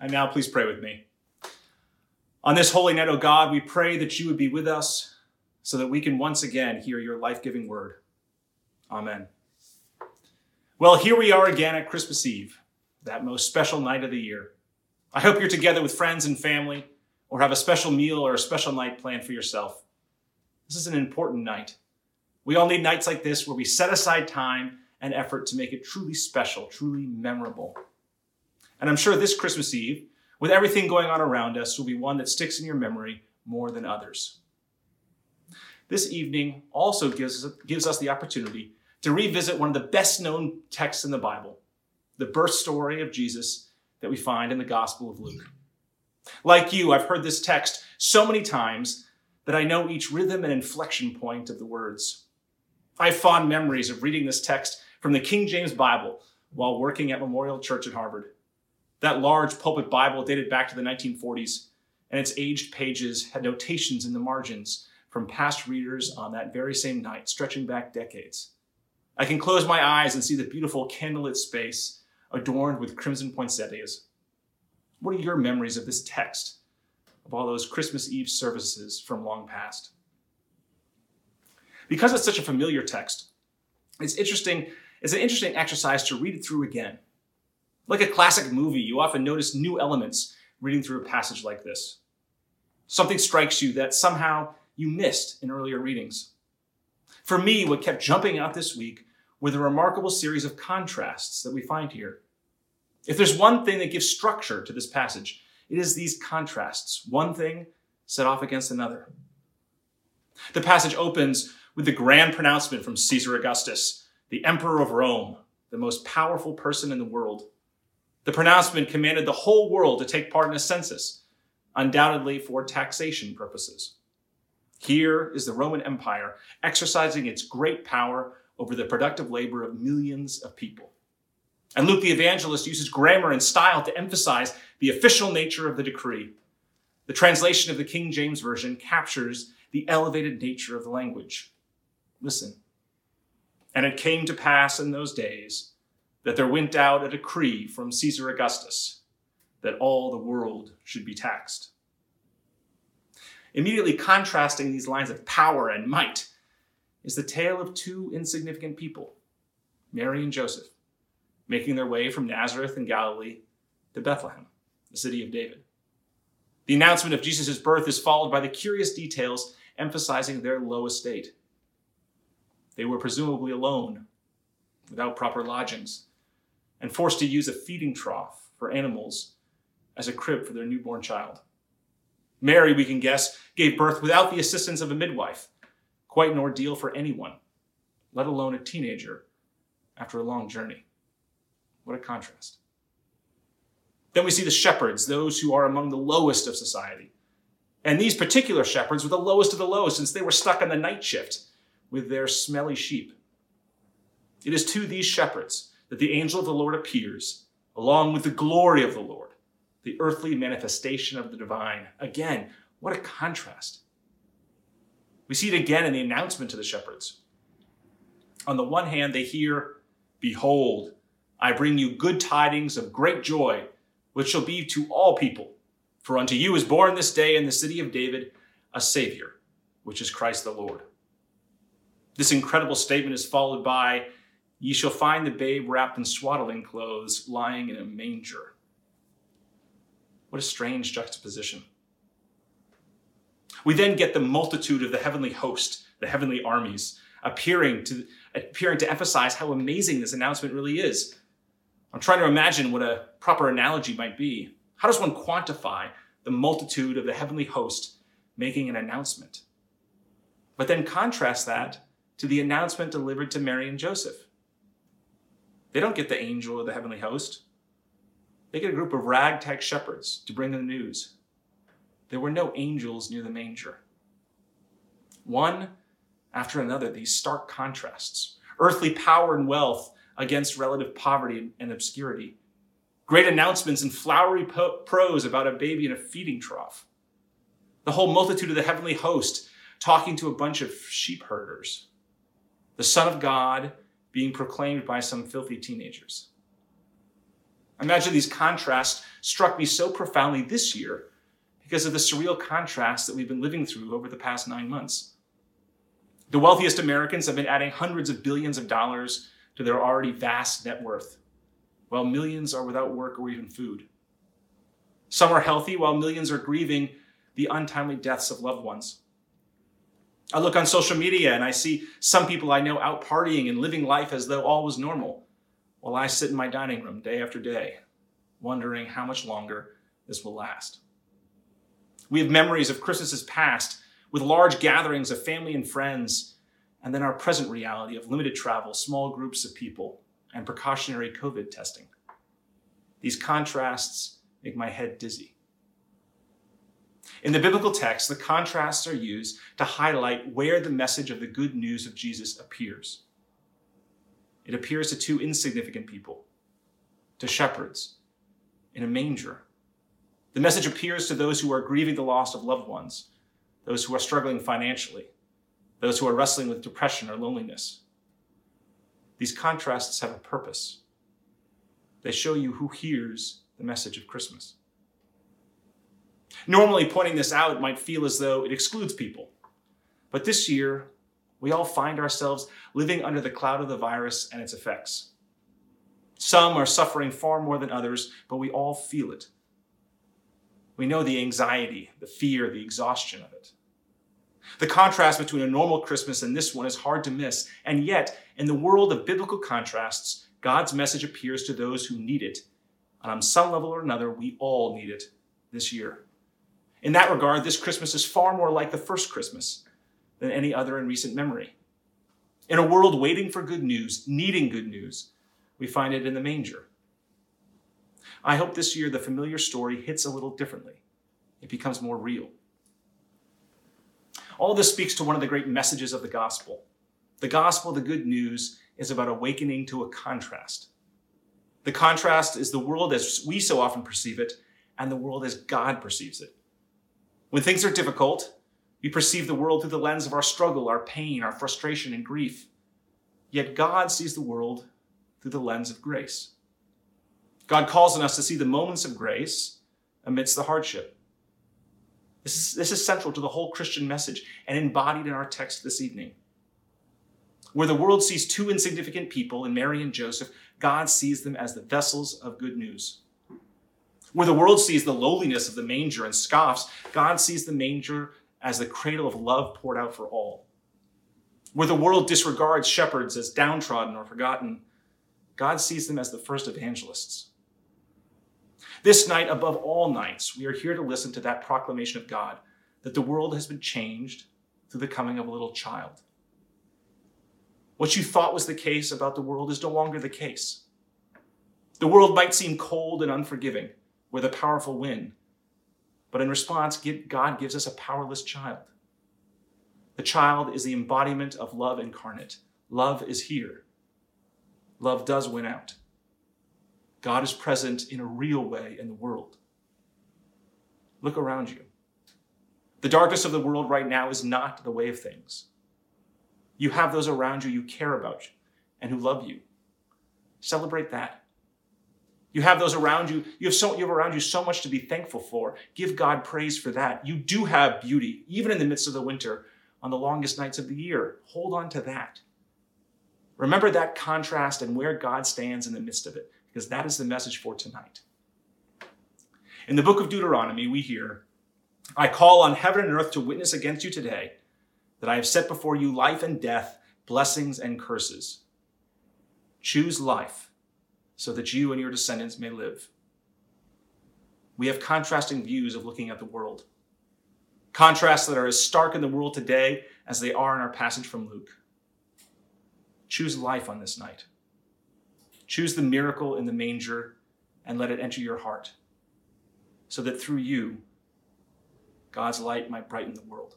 And now please pray with me. On this holy night, O God, we pray that you would be with us so that we can once again hear your life giving word. Amen. Well, here we are again at Christmas Eve, that most special night of the year. I hope you're together with friends and family, or have a special meal or a special night planned for yourself. This is an important night. We all need nights like this where we set aside time and effort to make it truly special, truly memorable. And I'm sure this Christmas Eve, with everything going on around us, will be one that sticks in your memory more than others. This evening also gives, gives us the opportunity to revisit one of the best known texts in the Bible, the birth story of Jesus that we find in the Gospel of Luke. Like you, I've heard this text so many times that I know each rhythm and inflection point of the words. I have fond memories of reading this text from the King James Bible while working at Memorial Church at Harvard. That large pulpit Bible dated back to the 1940s, and its aged pages had notations in the margins from past readers on that very same night, stretching back decades. I can close my eyes and see the beautiful candlelit space adorned with crimson poinsettias. What are your memories of this text, of all those Christmas Eve services from long past? Because it's such a familiar text, it's interesting, it's an interesting exercise to read it through again. Like a classic movie, you often notice new elements reading through a passage like this. Something strikes you that somehow you missed in earlier readings. For me, what kept jumping out this week were the remarkable series of contrasts that we find here. If there's one thing that gives structure to this passage, it is these contrasts, one thing set off against another. The passage opens with the grand pronouncement from Caesar Augustus, the emperor of Rome, the most powerful person in the world. The pronouncement commanded the whole world to take part in a census, undoubtedly for taxation purposes. Here is the Roman Empire exercising its great power over the productive labor of millions of people. And Luke the evangelist uses grammar and style to emphasize the official nature of the decree. The translation of the King James Version captures the elevated nature of the language. Listen. And it came to pass in those days that there went out a decree from Caesar Augustus that all the world should be taxed. Immediately contrasting these lines of power and might is the tale of two insignificant people, Mary and Joseph, making their way from Nazareth in Galilee to Bethlehem, the city of David. The announcement of Jesus' birth is followed by the curious details emphasizing their low estate. They were presumably alone, without proper lodgings, and forced to use a feeding trough for animals as a crib for their newborn child. Mary, we can guess, gave birth without the assistance of a midwife, quite an ordeal for anyone, let alone a teenager after a long journey. What a contrast. Then we see the shepherds, those who are among the lowest of society. And these particular shepherds were the lowest of the low since they were stuck on the night shift with their smelly sheep. It is to these shepherds that the angel of the Lord appears, along with the glory of the Lord, the earthly manifestation of the divine. Again, what a contrast. We see it again in the announcement to the shepherds. On the one hand, they hear, Behold, I bring you good tidings of great joy, which shall be to all people. For unto you is born this day in the city of David a Savior, which is Christ the Lord. This incredible statement is followed by, Ye shall find the babe wrapped in swaddling clothes, lying in a manger. What a strange juxtaposition. We then get the multitude of the heavenly host, the heavenly armies, appearing to, appearing to emphasize how amazing this announcement really is. I'm trying to imagine what a proper analogy might be. How does one quantify the multitude of the heavenly host making an announcement? But then contrast that to the announcement delivered to Mary and Joseph. They don't get the angel or the heavenly host. They get a group of ragtag shepherds to bring them the news. There were no angels near the manger. One after another, these stark contrasts earthly power and wealth against relative poverty and obscurity, great announcements and flowery po- prose about a baby in a feeding trough, the whole multitude of the heavenly host talking to a bunch of sheep herders, the Son of God being proclaimed by some filthy teenagers. I imagine these contrasts struck me so profoundly this year because of the surreal contrast that we've been living through over the past nine months. The wealthiest Americans have been adding hundreds of billions of dollars to their already vast net worth, while millions are without work or even food. Some are healthy, while millions are grieving the untimely deaths of loved ones. I look on social media and I see some people I know out partying and living life as though all was normal, while I sit in my dining room day after day, wondering how much longer this will last. We have memories of Christmases past with large gatherings of family and friends, and then our present reality of limited travel, small groups of people, and precautionary COVID testing. These contrasts make my head dizzy. In the biblical text, the contrasts are used to highlight where the message of the good news of Jesus appears. It appears to two insignificant people, to shepherds, in a manger. The message appears to those who are grieving the loss of loved ones, those who are struggling financially, those who are wrestling with depression or loneliness. These contrasts have a purpose. They show you who hears the message of Christmas. Normally, pointing this out might feel as though it excludes people. But this year, we all find ourselves living under the cloud of the virus and its effects. Some are suffering far more than others, but we all feel it. We know the anxiety, the fear, the exhaustion of it. The contrast between a normal Christmas and this one is hard to miss, and yet, in the world of biblical contrasts, God's message appears to those who need it. And on some level or another, we all need it this year. In that regard, this Christmas is far more like the first Christmas than any other in recent memory. In a world waiting for good news, needing good news, we find it in the manger. I hope this year the familiar story hits a little differently. It becomes more real. All this speaks to one of the great messages of the gospel. The gospel, the good news, is about awakening to a contrast. The contrast is the world as we so often perceive it, and the world as God perceives it. When things are difficult, we perceive the world through the lens of our struggle, our pain, our frustration, and grief. Yet God sees the world through the lens of grace. God calls on us to see the moments of grace amidst the hardship. This is, this is central to the whole Christian message and embodied in our text this evening. Where the world sees two insignificant people in Mary and Joseph, God sees them as the vessels of good news. Where the world sees the lowliness of the manger and scoffs, God sees the manger as the cradle of love poured out for all. Where the world disregards shepherds as downtrodden or forgotten, God sees them as the first evangelists. This night, above all nights, we are here to listen to that proclamation of God that the world has been changed through the coming of a little child. What you thought was the case about the world is no longer the case. The world might seem cold and unforgiving, where a powerful win. But in response, God gives us a powerless child. The child is the embodiment of love incarnate. Love is here. Love does win out. God is present in a real way in the world. Look around you. The darkness of the world right now is not the way of things. You have those around you you care about and who love you. Celebrate that. You have those around you. You have so you have around you so much to be thankful for. Give God praise for that. You do have beauty, even in the midst of the winter, on the longest nights of the year. Hold on to that. Remember that contrast and where God stands in the midst of it, because that is the message for tonight. In the book of Deuteronomy, we hear, I call on heaven and earth to witness against you today that I have set before you life and death, blessings and curses. Choose life so that you and your descendants may live. We have contrasting views of looking at the world, contrasts that are as stark in the world today as they are in our passage from Luke. Choose life on this night. Choose the miracle in the manger and let it enter your heart, so that through you, God's light might brighten the world.